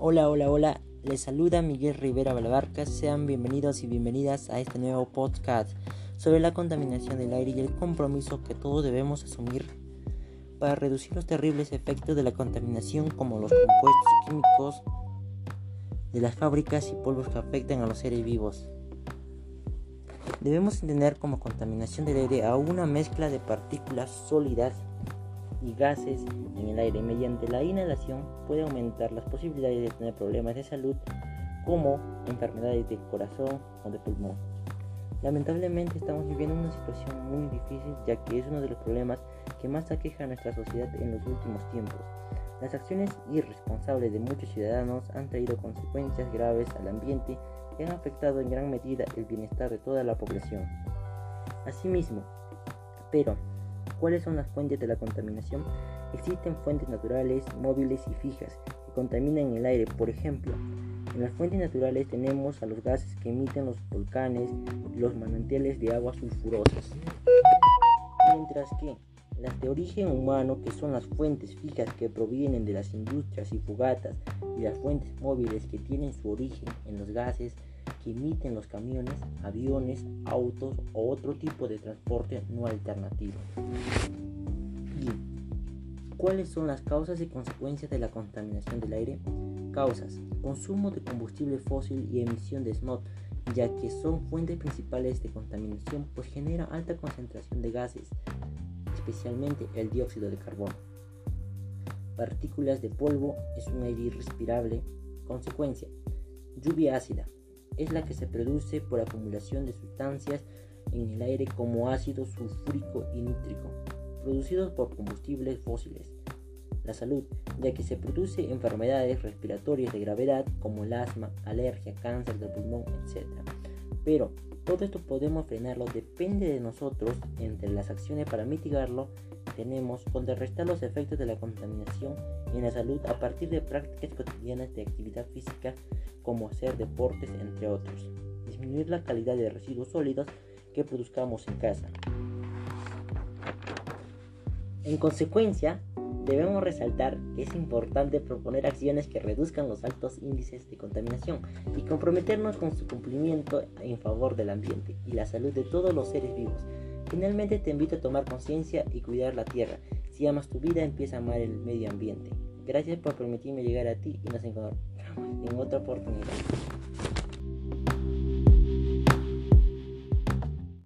Hola, hola, hola. Les saluda Miguel Rivera Balabarca. Sean bienvenidos y bienvenidas a este nuevo podcast sobre la contaminación del aire y el compromiso que todos debemos asumir para reducir los terribles efectos de la contaminación como los compuestos químicos de las fábricas y polvos que afectan a los seres vivos. Debemos entender como contaminación del aire a una mezcla de partículas sólidas y gases en el aire mediante la inhalación puede aumentar las posibilidades de tener problemas de salud como enfermedades de corazón o de pulmón. Lamentablemente estamos viviendo una situación muy difícil ya que es uno de los problemas que más aqueja a nuestra sociedad en los últimos tiempos. Las acciones irresponsables de muchos ciudadanos han traído consecuencias graves al ambiente y han afectado en gran medida el bienestar de toda la población. Asimismo, pero ¿Cuáles son las fuentes de la contaminación? Existen fuentes naturales, móviles y fijas que contaminan el aire. Por ejemplo, en las fuentes naturales tenemos a los gases que emiten los volcanes, los manantiales de aguas sulfurosas. Mientras que las de origen humano, que son las fuentes fijas que provienen de las industrias y fogatas, y las fuentes móviles que tienen su origen en los gases que emiten los camiones, aviones, autos o otro tipo de transporte no alternativo. ¿Y cuáles son las causas y consecuencias de la contaminación del aire? Causas: consumo de combustible fósil y emisión de smog, ya que son fuentes principales de contaminación, pues genera alta concentración de gases, especialmente el dióxido de carbono. Partículas de polvo es un aire irrespirable. Consecuencia: lluvia ácida, es la que se produce por acumulación de sustancias en el aire como ácido sulfúrico y nítrico, producidos por combustibles fósiles. La salud, ya que se produce enfermedades respiratorias de gravedad como el asma, alergia, cáncer del pulmón, etc. Pero todo esto podemos frenarlo, depende de nosotros, entre las acciones para mitigarlo, tenemos contrarrestar los efectos de la contaminación en la salud a partir de prácticas cotidianas de actividad física como hacer deportes entre otros, disminuir la calidad de residuos sólidos que produzcamos en casa. En consecuencia, debemos resaltar que es importante proponer acciones que reduzcan los altos índices de contaminación y comprometernos con su cumplimiento en favor del ambiente y la salud de todos los seres vivos. Finalmente te invito a tomar conciencia y cuidar la tierra. Si amas tu vida, empieza a amar el medio ambiente. Gracias por permitirme llegar a ti y nos encontramos en otra oportunidad.